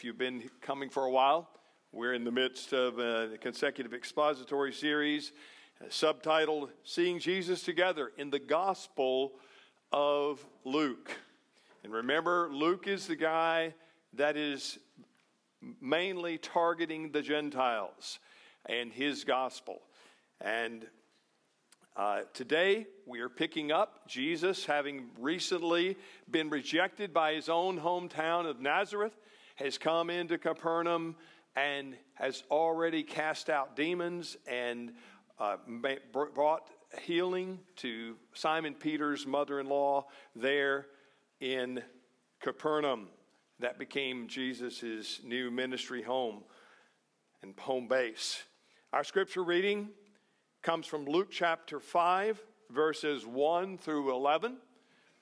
If you've been coming for a while, we're in the midst of a consecutive expository series uh, subtitled Seeing Jesus Together in the Gospel of Luke. And remember, Luke is the guy that is mainly targeting the Gentiles and his gospel. And uh, today, we are picking up Jesus having recently been rejected by his own hometown of Nazareth has come into Capernaum and has already cast out demons and uh, brought healing to Simon Peter's mother in law there in Capernaum. That became Jesus' new ministry home and home base. Our scripture reading comes from Luke chapter 5, verses 1 through 11.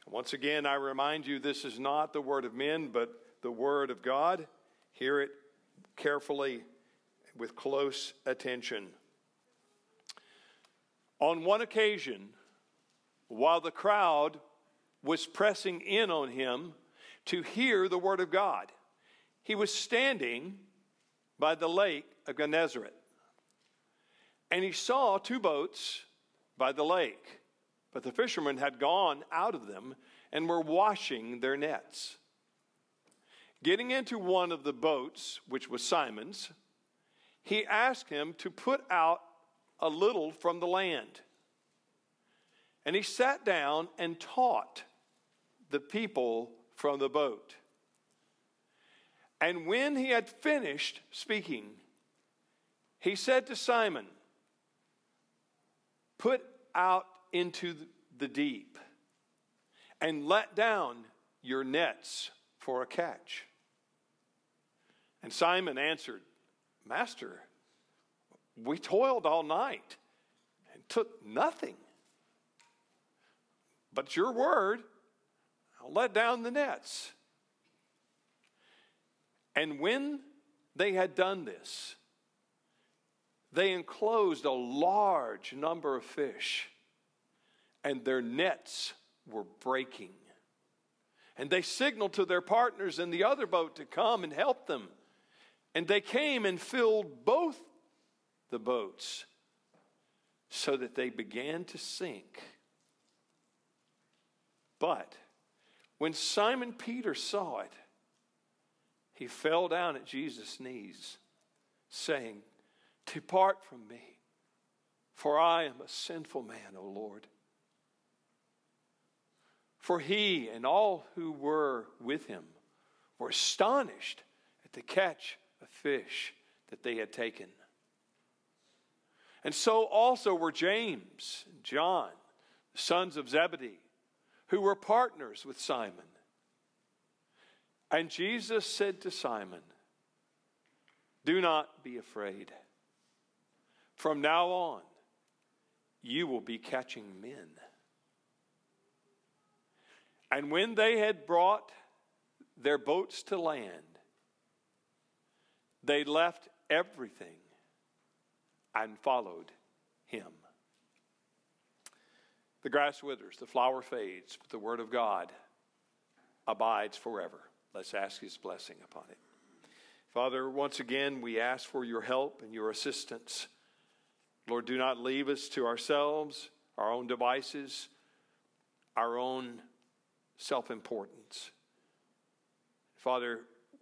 Once again, I remind you this is not the word of men, but the Word of God. Hear it carefully with close attention. On one occasion, while the crowd was pressing in on him to hear the Word of God, he was standing by the lake of Gennesaret. And he saw two boats by the lake, but the fishermen had gone out of them and were washing their nets. Getting into one of the boats, which was Simon's, he asked him to put out a little from the land. And he sat down and taught the people from the boat. And when he had finished speaking, he said to Simon, Put out into the deep and let down your nets for a catch. And Simon answered, Master, we toiled all night and took nothing. But your word, I'll let down the nets. And when they had done this, they enclosed a large number of fish, and their nets were breaking. And they signaled to their partners in the other boat to come and help them. And they came and filled both the boats so that they began to sink. But when Simon Peter saw it, he fell down at Jesus' knees, saying, Depart from me, for I am a sinful man, O Lord. For he and all who were with him were astonished at the catch a fish that they had taken. And so also were James and John, the sons of Zebedee, who were partners with Simon. And Jesus said to Simon, Do not be afraid. From now on, you will be catching men. And when they had brought their boats to land, they left everything and followed him. The grass withers, the flower fades, but the word of God abides forever. Let's ask his blessing upon it. Father, once again, we ask for your help and your assistance. Lord, do not leave us to ourselves, our own devices, our own self importance. Father,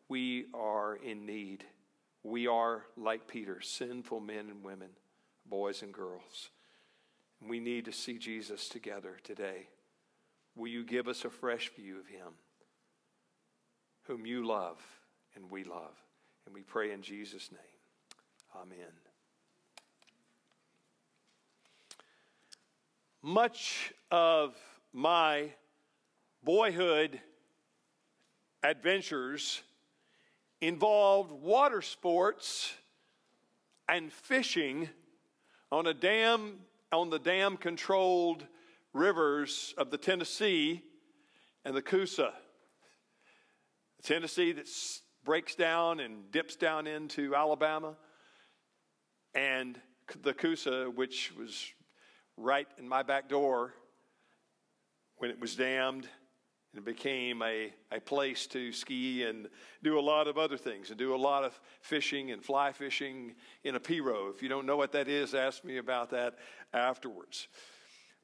we are in need. We are, like Peter, sinful men and women, boys and girls. We need to see Jesus together today. Will you give us a fresh view of him, whom you love and we love? And we pray in Jesus' name. Amen. Much of my boyhood adventures involved water sports and fishing on a dam on the dam controlled rivers of the Tennessee and the Coosa. The Tennessee that breaks down and dips down into Alabama, and the Coosa, which was right in my back door when it was dammed It became a, a place to ski and do a lot of other things and do a lot of fishing and fly fishing in a pirogue. If you don't know what that is, ask me about that afterwards.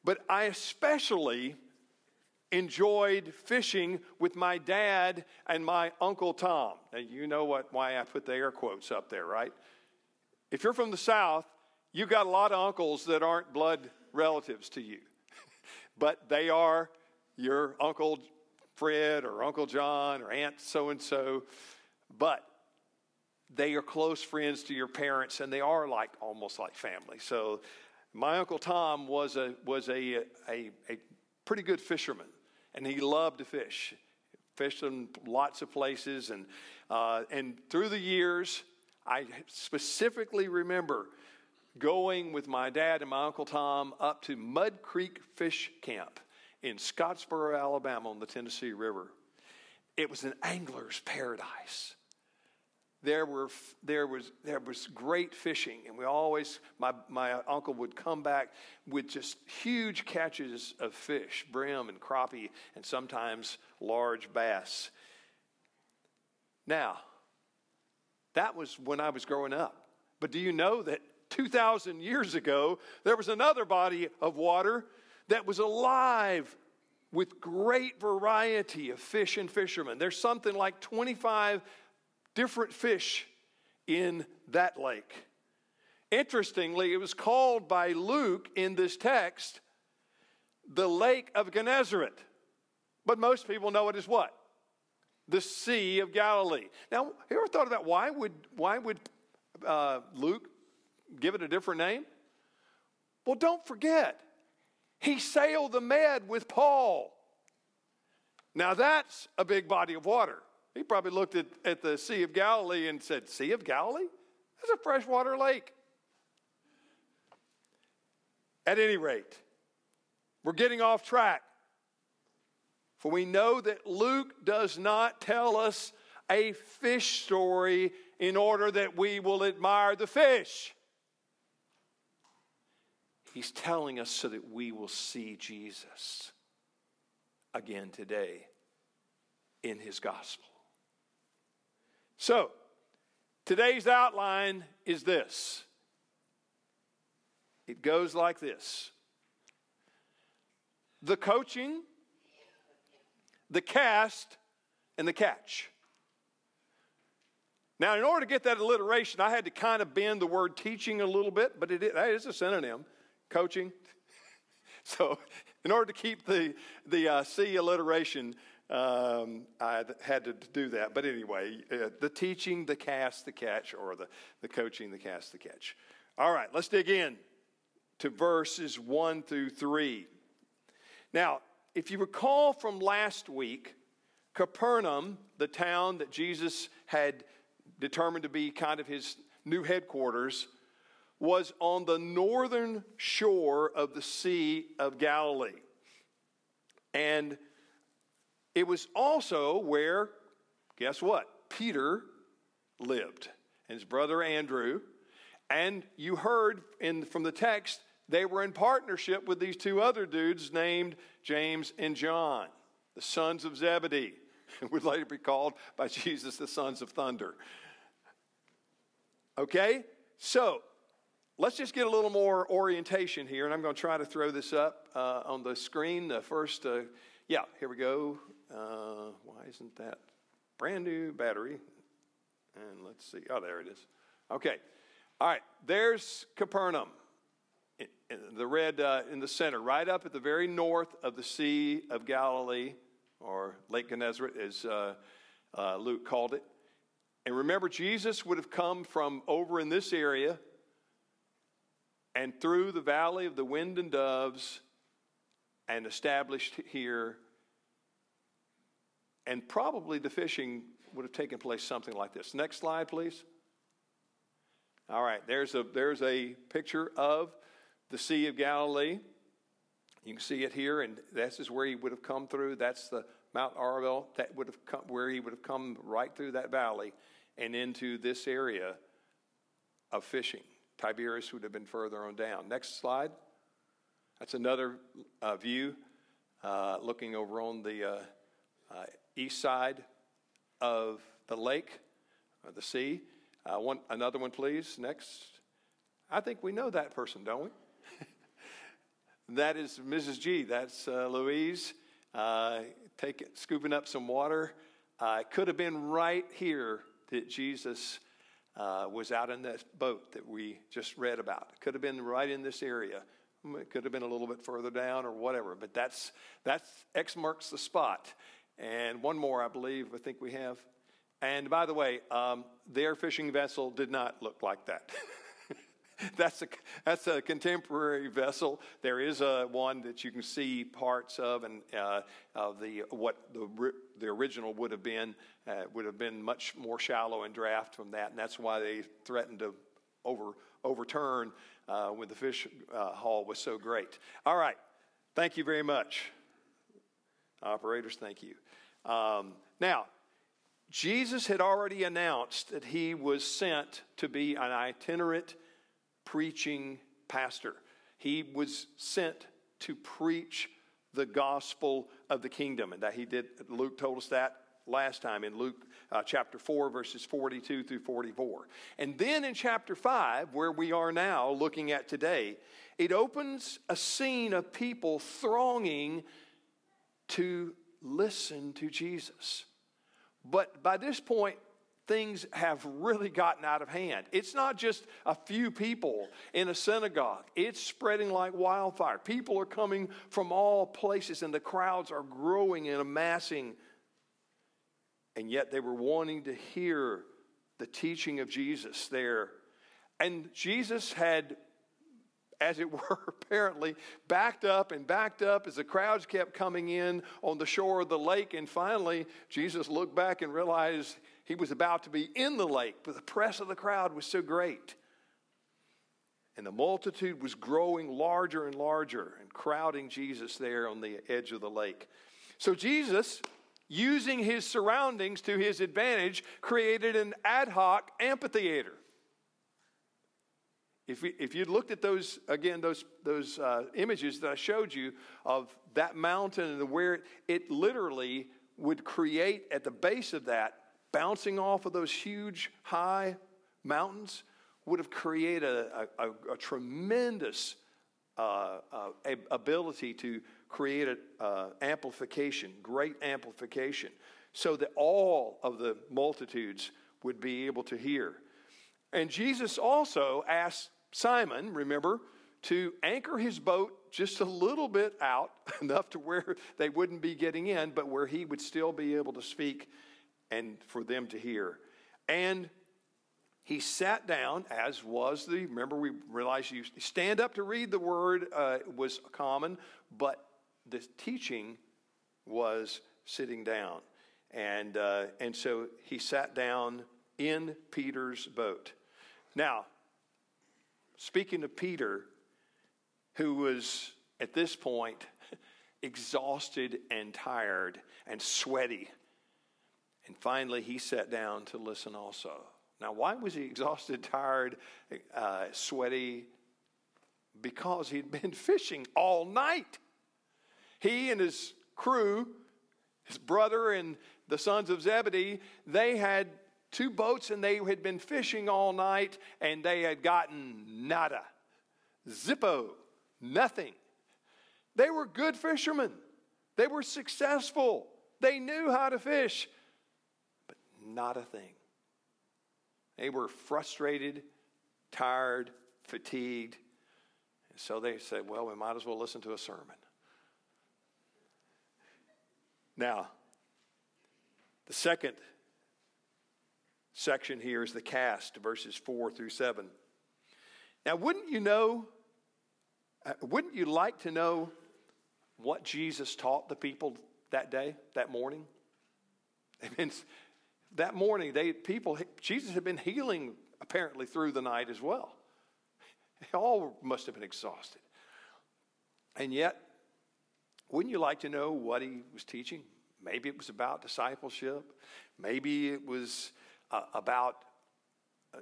But I especially enjoyed fishing with my dad and my Uncle Tom. Now, you know what, why I put the air quotes up there, right? If you're from the South, you've got a lot of uncles that aren't blood relatives to you, but they are your Uncle Fred or Uncle John or Aunt so and so. But they are close friends to your parents and they are like almost like family. So my Uncle Tom was a, was a, a, a pretty good fisherman and he loved to fish. Fished in lots of places, and uh, and through the years, I specifically remember going with my dad and my uncle Tom up to Mud Creek Fish Camp in Scottsboro, Alabama, on the Tennessee River. It was an angler's paradise. There were there was there was great fishing and we always my my uncle would come back with just huge catches of fish brim and crappie and sometimes large bass. Now that was when i was growing up. But do you know that 2000 years ago there was another body of water that was alive with great variety of fish and fishermen there's something like 25 different fish in that lake. Interestingly, it was called by Luke in this text the Lake of Gennesaret. But most people know it as what? The Sea of Galilee. Now, have you ever thought about why would, why would uh, Luke give it a different name? Well, don't forget, he sailed the Med with Paul. Now, that's a big body of water. He probably looked at, at the Sea of Galilee and said, Sea of Galilee? That's a freshwater lake. At any rate, we're getting off track. For we know that Luke does not tell us a fish story in order that we will admire the fish. He's telling us so that we will see Jesus again today in his gospel. So, today's outline is this it goes like this the coaching, the cast, and the catch. Now, in order to get that alliteration, I had to kind of bend the word teaching a little bit, but it is, that is a synonym coaching. So, in order to keep the, the uh, C alliteration, um, I had to do that. But anyway, uh, the teaching, the cast, the catch, or the, the coaching, the cast, the catch. All right, let's dig in to verses 1 through 3. Now, if you recall from last week, Capernaum, the town that Jesus had determined to be kind of his new headquarters, was on the northern shore of the Sea of Galilee. And it was also where, guess what? Peter lived, and his brother Andrew. And you heard in, from the text, they were in partnership with these two other dudes named James and John, the sons of Zebedee, and would later be called by Jesus the sons of thunder. Okay? So, let's just get a little more orientation here, and I'm going to try to throw this up uh, on the screen. The first, uh, yeah, here we go. Uh, why isn't that? Brand new battery. And let's see. Oh, there it is. Okay. All right. There's Capernaum. The red uh, in the center, right up at the very north of the Sea of Galilee, or Lake Gennesaret, as uh, uh, Luke called it. And remember, Jesus would have come from over in this area and through the valley of the wind and doves and established here and probably the fishing would have taken place something like this. Next slide, please. All right, there's a, there's a picture of the Sea of Galilee. You can see it here, and this is where he would have come through. That's the Mount Arbel. That would have come where he would have come right through that valley and into this area of fishing. Tiberias would have been further on down. Next slide. That's another uh, view uh, looking over on the uh, uh, east side of the lake or the sea. Uh, one, another one, please. Next. I think we know that person, don't we? that is Mrs. G. That's uh, Louise. Uh, take scooping up some water. Uh, it could have been right here that Jesus uh, was out in that boat that we just read about. Could have been right in this area. It could have been a little bit further down or whatever, but that's, that's X marks the spot. And one more, I believe, I think we have. And by the way, um, their fishing vessel did not look like that. that's a that's a contemporary vessel. There is a one that you can see parts of, and uh, of the what the the original would have been uh, would have been much more shallow and draft from that, and that's why they threatened to over overturn uh, when the fish uh, haul was so great. All right, thank you very much, operators. Thank you. Um, now. Jesus had already announced that he was sent to be an itinerant preaching pastor. He was sent to preach the gospel of the kingdom, and that he did. Luke told us that last time in Luke uh, chapter 4, verses 42 through 44. And then in chapter 5, where we are now looking at today, it opens a scene of people thronging to listen to Jesus. But by this point, things have really gotten out of hand. It's not just a few people in a synagogue, it's spreading like wildfire. People are coming from all places, and the crowds are growing and amassing. And yet they were wanting to hear the teaching of Jesus there. And Jesus had as it were, apparently, backed up and backed up as the crowds kept coming in on the shore of the lake. And finally, Jesus looked back and realized he was about to be in the lake, but the press of the crowd was so great. And the multitude was growing larger and larger and crowding Jesus there on the edge of the lake. So Jesus, using his surroundings to his advantage, created an ad hoc amphitheater. If, we, if you'd looked at those, again, those, those uh, images that I showed you of that mountain and where it, it literally would create at the base of that, bouncing off of those huge, high mountains, would have created a, a, a tremendous uh, uh, ability to create an uh, amplification, great amplification, so that all of the multitudes would be able to hear. And Jesus also asked Simon, remember, to anchor his boat just a little bit out, enough to where they wouldn't be getting in, but where he would still be able to speak and for them to hear. And he sat down, as was the, remember, we realized you stand up to read the word uh, was common, but the teaching was sitting down. And, uh, and so he sat down in Peter's boat. Now, speaking of Peter, who was at this point exhausted and tired and sweaty, and finally he sat down to listen also. Now, why was he exhausted, tired, uh, sweaty? Because he'd been fishing all night. He and his crew, his brother and the sons of Zebedee, they had two boats and they had been fishing all night and they had gotten nada, zippo, nothing. They were good fishermen. They were successful. They knew how to fish, not a thing. They were frustrated, tired, fatigued. And so they said, well, we might as well listen to a sermon. Now, the second section here is the cast, verses 4 through 7. Now, wouldn't you know, uh, wouldn't you like to know what Jesus taught the people that day, that morning? I mean, that morning, they people Jesus had been healing apparently through the night as well. They all must have been exhausted. And yet, wouldn't you like to know what he was teaching? Maybe it was about discipleship. Maybe it was uh, about uh,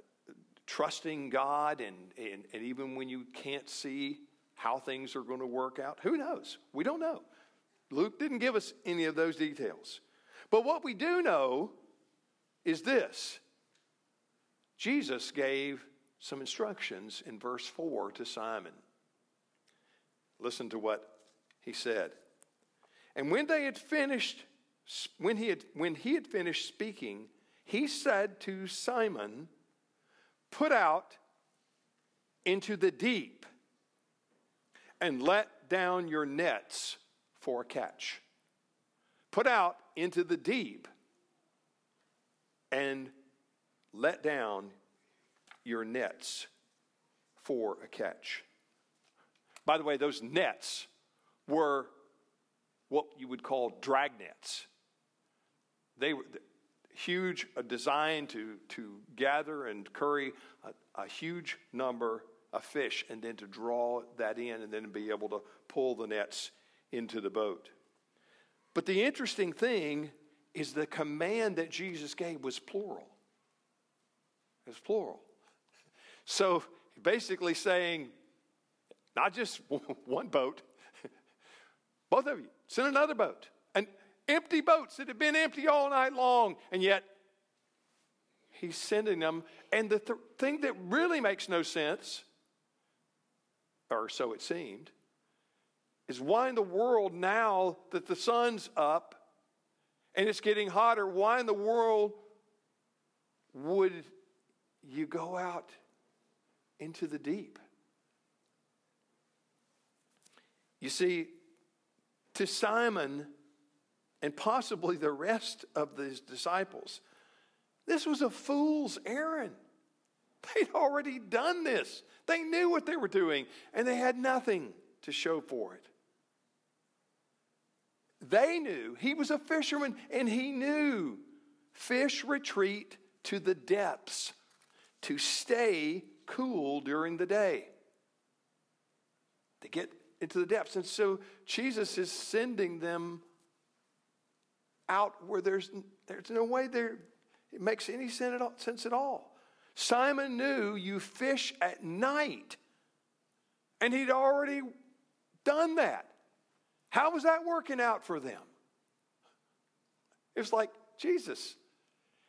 trusting God and, and, and even when you can't see how things are going to work out. Who knows? We don't know. Luke didn't give us any of those details. But what we do know is this Jesus gave some instructions in verse 4 to Simon. Listen to what he said. And when they had finished, when he had, when he had finished speaking, he said to Simon, Put out into the deep and let down your nets for a catch. Put out into the deep and let down your nets for a catch. By the way, those nets were what you would call drag nets. They were huge, uh, designed to, to gather and curry a, a huge number of fish and then to draw that in and then be able to pull the nets into the boat. But the interesting thing is the command that Jesus gave was plural. It's plural. So basically saying, not just one boat, both of you, send another boat. And empty boats that have been empty all night long, and yet he's sending them. And the th- thing that really makes no sense, or so it seemed, is why in the world now that the sun's up and it's getting hotter, why in the world would you go out into the deep? You see, to Simon and possibly the rest of his disciples, this was a fool's errand. They'd already done this. They knew what they were doing, and they had nothing to show for it. They knew he was a fisherman and he knew fish retreat to the depths to stay cool during the day. They get into the depths. And so Jesus is sending them out where there's, there's no way there it makes any sense at all. Simon knew you fish at night, and he'd already done that. How was that working out for them? It was like, Jesus.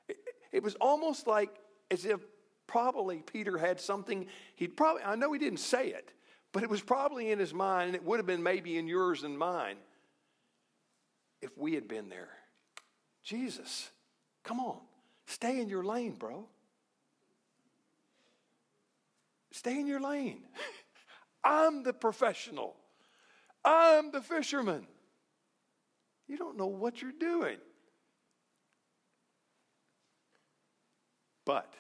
It, it was almost like as if probably Peter had something, he'd probably, I know he didn't say it, but it was probably in his mind, and it would have been maybe in yours and mine if we had been there. Jesus, come on, stay in your lane, bro. Stay in your lane. I'm the professional. I'm the fisherman. You don't know what you're doing. But,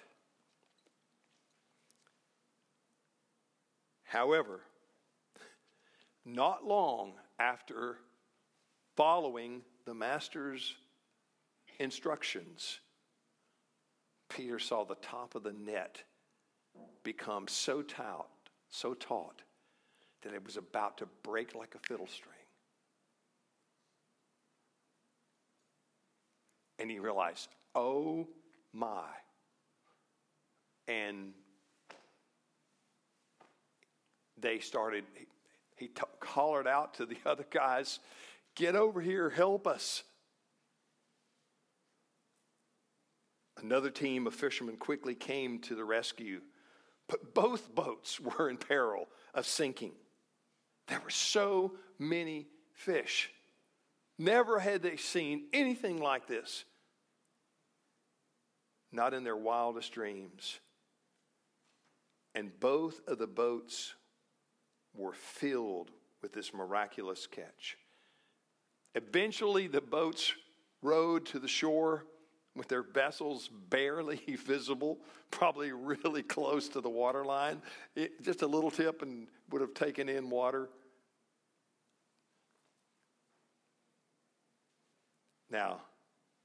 however, not long after following the master's instructions, Peter saw the top of the net become so taut, so taut that it was about to break like a fiddle string. And he realized, oh my. And they started, he, he t- hollered out to the other guys, get over here, help us. Another team of fishermen quickly came to the rescue, but both boats were in peril of sinking. There were so many fish. Never had they seen anything like this. Not in their wildest dreams. And both of the boats were filled with this miraculous catch. Eventually, the boats rowed to the shore with their vessels barely visible, probably really close to the waterline. Just a little tip and would have taken in water. Now,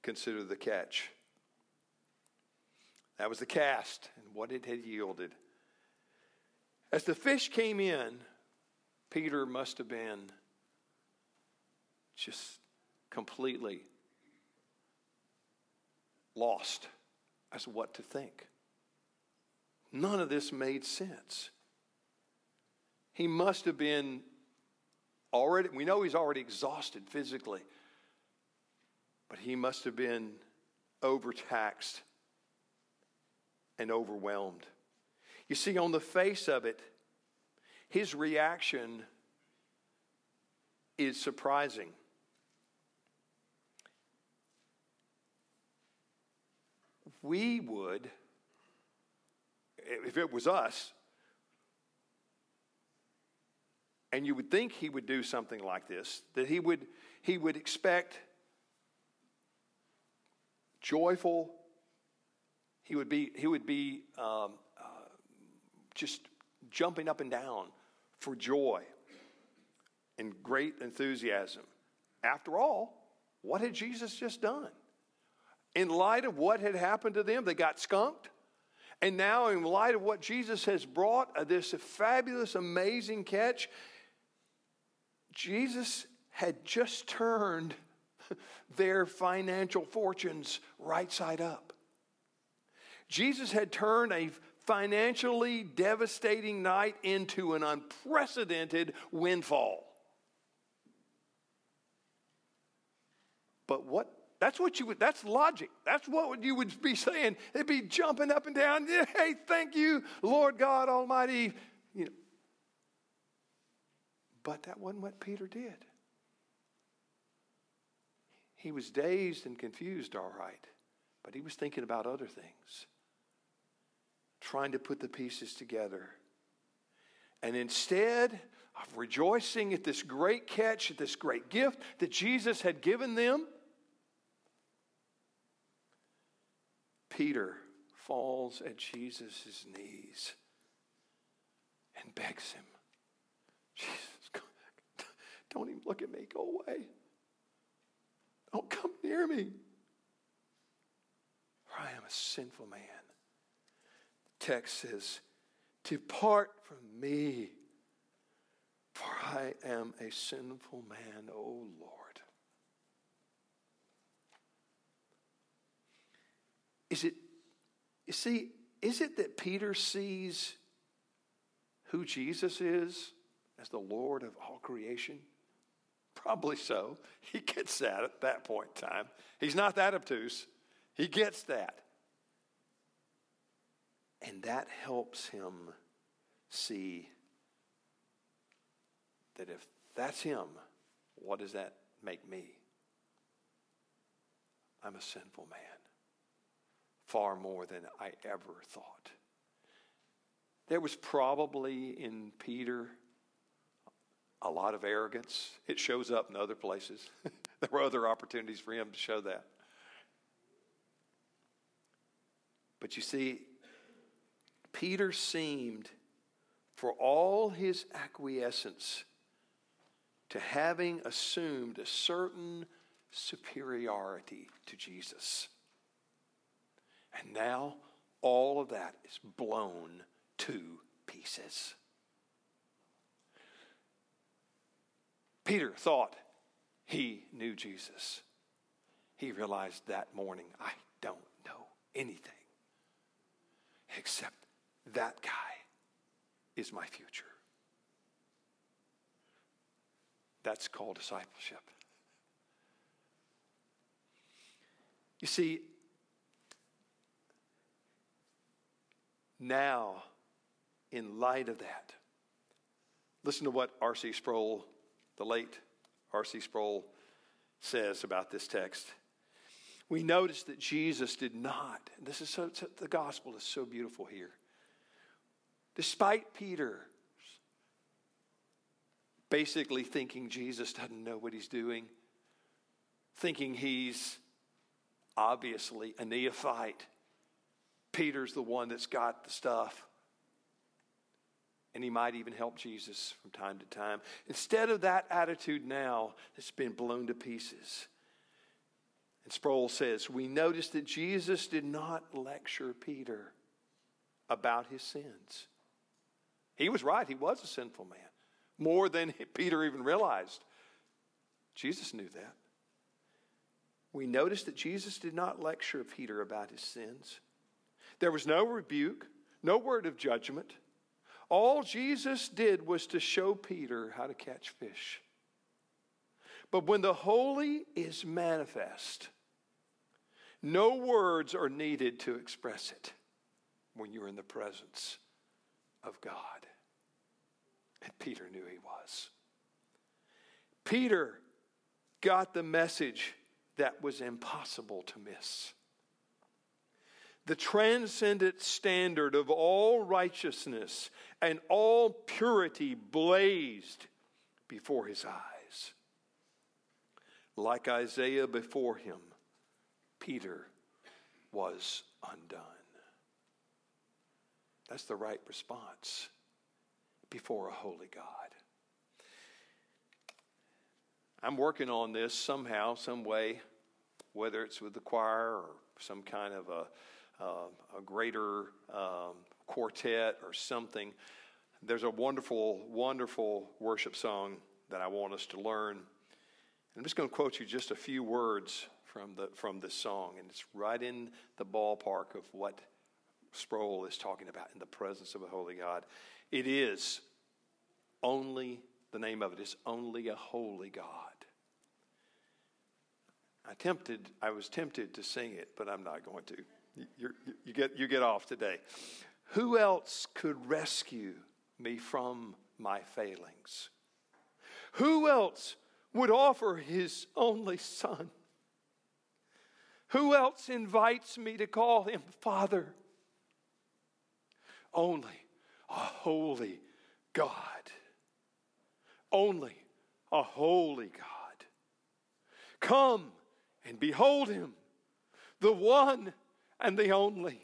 consider the catch. That was the cast and what it had yielded. As the fish came in, Peter must have been just completely lost as to what to think. None of this made sense. He must have been already, we know he's already exhausted physically. But he must have been overtaxed and overwhelmed. You see, on the face of it, his reaction is surprising. We would, if it was us, and you would think he would do something like this, that he would, he would expect joyful, he would be, he would be um, uh, just jumping up and down for joy and great enthusiasm. After all, what had Jesus just done? In light of what had happened to them, they got skunked. And now, in light of what Jesus has brought, uh, this fabulous, amazing catch, Jesus had just turned their financial fortunes right side up. Jesus had turned a financially devastating night into an unprecedented windfall. But what that's what you would that's logic. That's what you would be saying. They'd be jumping up and down. Hey, thank you, Lord God Almighty. You know. But that wasn't what Peter did. He was dazed and confused, all right, but he was thinking about other things trying to put the pieces together. And instead of rejoicing at this great catch, at this great gift that Jesus had given them, Peter falls at Jesus' knees and begs him, Jesus, don't even look at me, go away. Don't come near me. For I am a sinful man The text says, Depart from me, for I am a sinful man, O Lord. Is it, you see, is it that Peter sees who Jesus is as the Lord of all creation? Probably so. He gets that at that point in time. He's not that obtuse. He gets that. And that helps him see that if that's him, what does that make me? I'm a sinful man, far more than I ever thought. There was probably in Peter a lot of arrogance. It shows up in other places. there were other opportunities for him to show that. But you see, Peter seemed, for all his acquiescence, to having assumed a certain superiority to Jesus. And now all of that is blown to pieces. Peter thought he knew Jesus. He realized that morning, I don't know anything except that guy is my future. That's called discipleship. You see, now, in light of that, listen to what R.C. Sproul, the late R.C. Sproul, says about this text. We notice that Jesus did not, this is so, the gospel is so beautiful here. Despite Peter basically thinking Jesus doesn't know what he's doing, thinking he's obviously a neophyte. Peter's the one that's got the stuff. And he might even help Jesus from time to time. Instead of that attitude now, it's been blown to pieces. And Sproul says, We notice that Jesus did not lecture Peter about his sins. He was right. He was a sinful man, more than Peter even realized. Jesus knew that. We notice that Jesus did not lecture Peter about his sins. There was no rebuke, no word of judgment. All Jesus did was to show Peter how to catch fish. But when the holy is manifest, No words are needed to express it when you're in the presence of God. And Peter knew he was. Peter got the message that was impossible to miss. The transcendent standard of all righteousness and all purity blazed before his eyes. Like Isaiah before him, Peter was undone. That's the right response before a holy God. I'm working on this somehow, some way, whether it's with the choir or some kind of a, uh, a greater um, quartet or something. There's a wonderful, wonderful worship song that I want us to learn. I'm just going to quote you just a few words from, the, from this song, and it's right in the ballpark of what Sproul is talking about in the presence of a holy God. It is only, the name of it is only a holy God. I tempted, I was tempted to sing it, but I'm not going to. You, you, get, you get off today. Who else could rescue me from my failings? Who else would offer his only son? Who else invites me to call him Father? Only a holy God. Only a holy God. Come and behold him, the one and the only.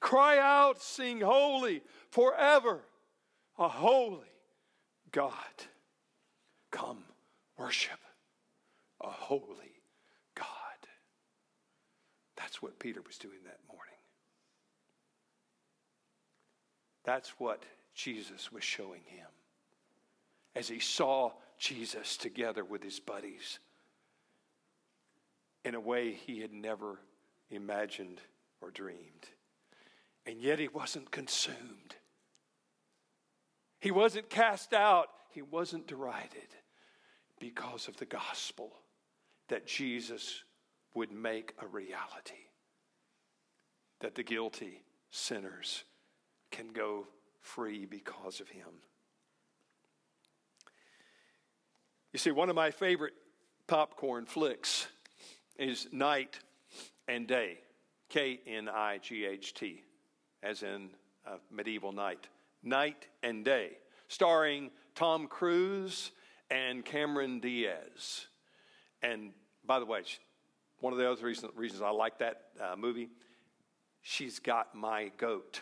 Cry out, sing holy forever, a holy God. Come, worship a holy God. That's what Peter was doing that morning. That's what Jesus was showing him as he saw Jesus together with his buddies in a way he had never imagined or dreamed. And yet he wasn't consumed. He wasn't cast out. He wasn't derided because of the gospel that Jesus would make a reality. That the guilty sinners can go free because of him. You see, one of my favorite popcorn flicks is Knight and Day, K N I G H T, as in a medieval knight. Night and Day, starring Tom Cruise and Cameron Diaz. And by the way, one of the other reasons, reasons I like that uh, movie, she's got my goat,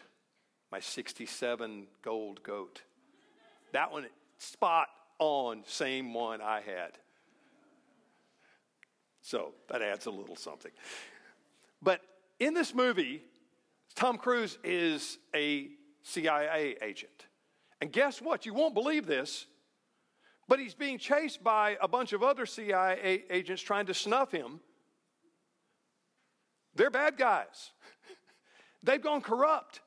my 67 gold goat. That one, spot on, same one I had. So that adds a little something. But in this movie, Tom Cruise is a CIA agent. And guess what? You won't believe this, but he's being chased by a bunch of other CIA agents trying to snuff him. They're bad guys. They've gone corrupt,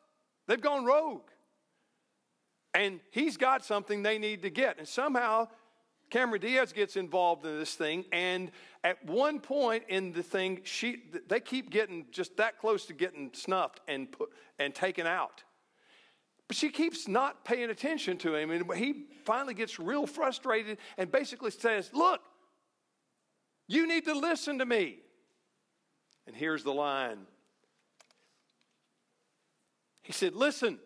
they've gone rogue. And he's got something they need to get. And somehow Cameron Diaz gets involved in this thing, and at one point in the thing, she, they keep getting just that close to getting snuffed and, put, and taken out. But she keeps not paying attention to him, and he finally gets real frustrated and basically says, Look, you need to listen to me. And here's the line He said, Listen,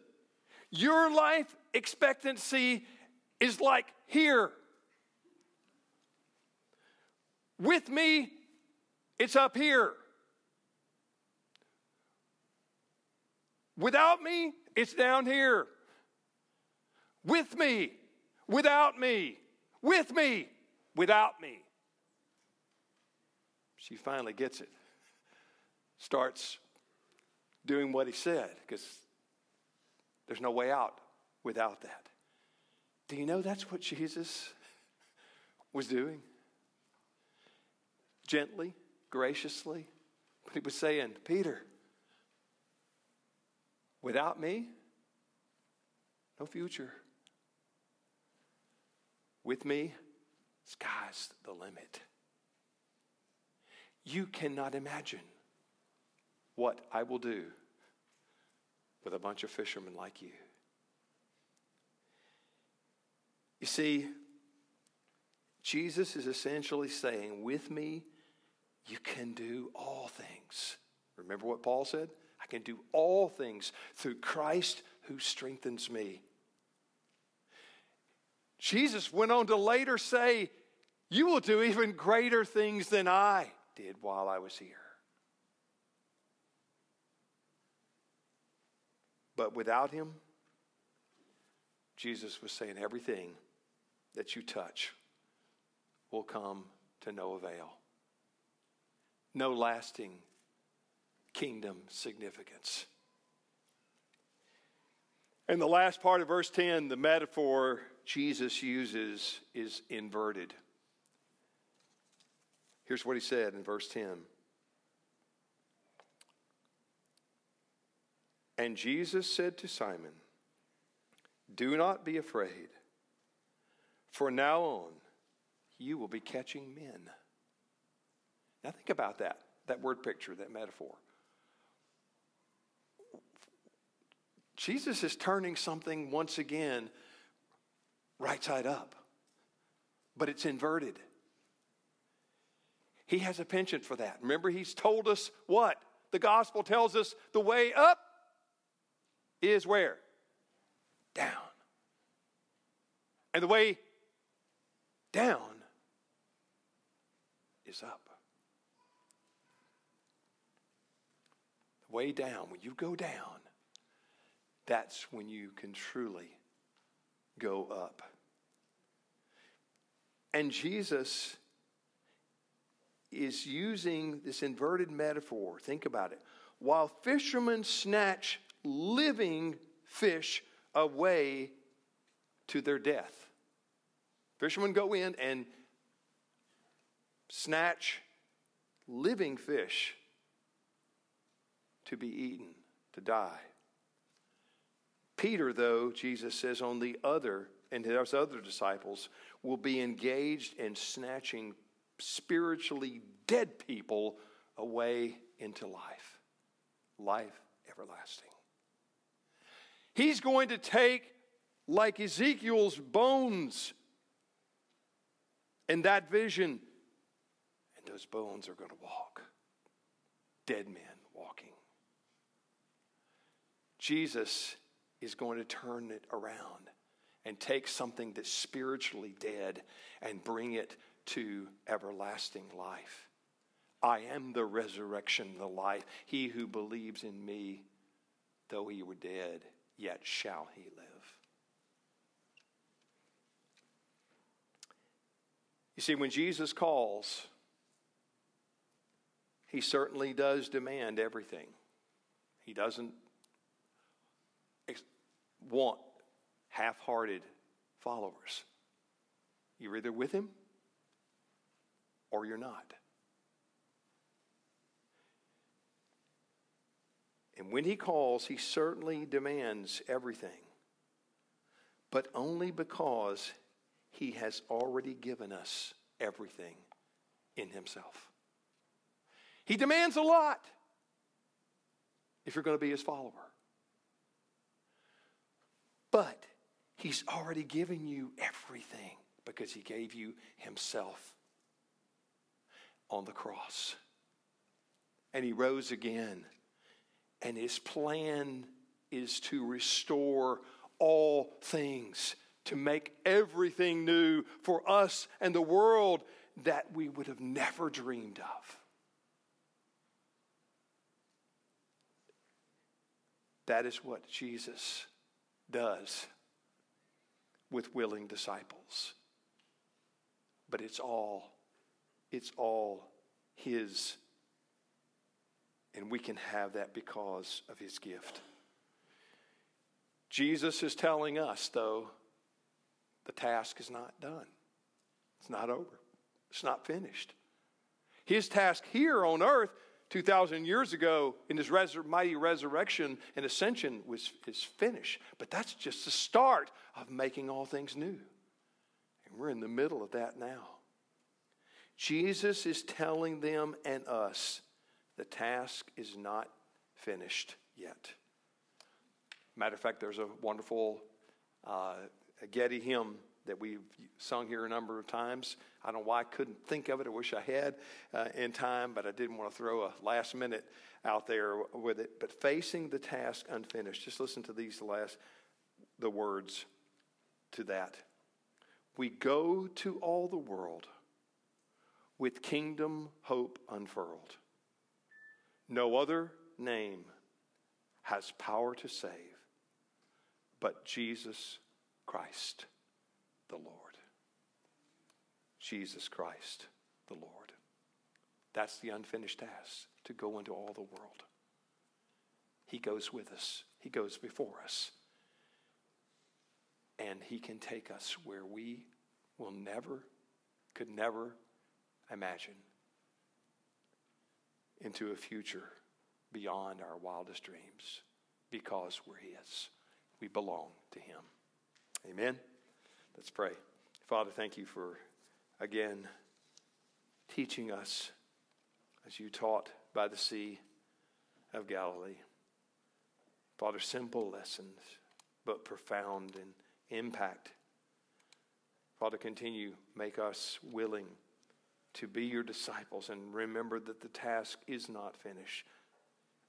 your life expectancy is like here. With me, it's up here. Without me, it's down here. With me, without me, with me, without me. She finally gets it. Starts doing what he said because there's no way out without that. Do you know that's what Jesus was doing? Gently, graciously. But he was saying, Peter, without me, no future. With me, sky's the limit. You cannot imagine what I will do with a bunch of fishermen like you. You see, Jesus is essentially saying, with me, you can do all things. Remember what Paul said? I can do all things through Christ who strengthens me. Jesus went on to later say, You will do even greater things than I did while I was here. But without him, Jesus was saying, Everything that you touch will come to no avail. No lasting kingdom significance. And the last part of verse 10, the metaphor Jesus uses is inverted. Here's what he said in verse 10. And Jesus said to Simon, Do not be afraid, for now on you will be catching men. Now think about that, that word picture, that metaphor. Jesus is turning something once again right side up, but it's inverted. He has a penchant for that. Remember, he's told us what? The gospel tells us the way up is where? Down. And the way down is up. The way down, when you go down, that's when you can truly go up. And Jesus is using this inverted metaphor. Think about it. While fishermen snatch living fish away to their death, fishermen go in and snatch living fish to be eaten, to die. Peter, though, Jesus says, on the other, and his other disciples, will be engaged in snatching spiritually dead people away into life. Life everlasting. He's going to take, like Ezekiel's bones in that vision, and those bones are going to walk. Dead men. Jesus is going to turn it around and take something that's spiritually dead and bring it to everlasting life. I am the resurrection, the life. He who believes in me, though he were dead, yet shall he live. You see, when Jesus calls, he certainly does demand everything. He doesn't want half hearted followers. You're either with him or you're not. And when he calls, he certainly demands everything, but only because he has already given us everything in himself. He demands a lot if you're going to be his follower. But He's already given you everything because He gave you Himself on the cross. And He rose again. And His plan is to restore all things, to make everything new for us and the world that we would have never dreamed of. That is what Jesus does with willing disciples. But it's all, it's all His. And we can have that because of His gift. Jesus is telling us, though, the task is not done. It's not over. It's not finished. His task here on earth 2,000 years ago in his mighty resurrection and ascension was his finish. But that's just the start of making all things new. And we're in the middle of that now. Jesus is telling them and us the task is not finished yet. Matter of fact, there's a wonderful uh, Getty hymn that we've sung here a number of times. I don't know why I couldn't think of it. I wish I had uh, in time, but I didn't want to throw a last minute out there with it. But facing the task unfinished. Just listen to these last the words to that. We go to all the world with kingdom hope unfurled. No other name has power to save but Jesus Christ the Lord. Jesus Christ the Lord. That's the unfinished task to go into all the world. He goes with us, He goes before us. And He can take us where we will never, could never imagine into a future beyond our wildest dreams because we're His. We belong to Him. Amen. Let's pray. Father, thank you for, again, teaching us as you taught by the Sea of Galilee. Father, simple lessons, but profound in impact. Father, continue, make us willing to be your disciples and remember that the task is not finished.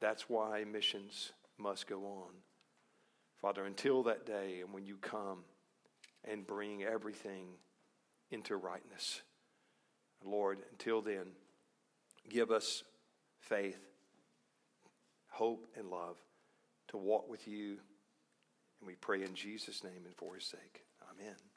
That's why missions must go on. Father, until that day and when you come and bring everything into rightness. Lord, until then, give us faith, hope, and love to walk with you. And we pray in Jesus' name and for his sake. Amen.